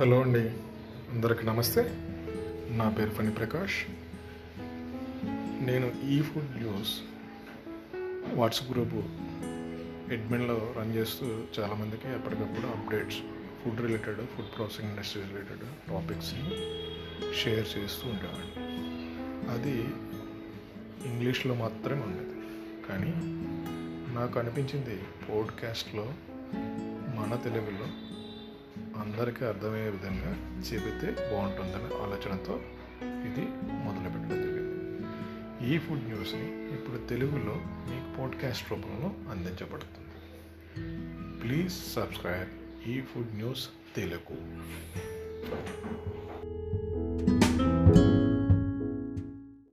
Hello అండి. అందరికి నమస్తే. నా పేరు ఫణి ప్రకాష్ నేను ఈ ఫుడ్ న్యూస్ వాట్సాప్ గ్రూపు అడ్మిన్లో రన్ చేస్తూ చాలామందికి ఎప్పటికప్పుడు updates food related food processing industry related టాపిక్స్ని share చేస్తూ ఉండేవాడిని. అది ఇంగ్లీష్లో మాత్రమే ఉండేది. కానీ నాకు అనిపించింది పోడ్కాస్ట్లో మన తెలుగులో అందరికీ అర్థమయ్యే విధంగా చెబితే బాగుంటుందనే ఆలోచనతో ఇది మొదలుపెట్టడం జరిగింది. ఈ ఫుడ్ న్యూస్ని ఇప్పుడు తెలుగులో మీకు పాడ్కాస్ట్ రూపంలో అందించబడుతుంది. ప్లీజ్ సబ్స్క్రైబ్ ఈ ఫుడ్ న్యూస్ తెలుగు.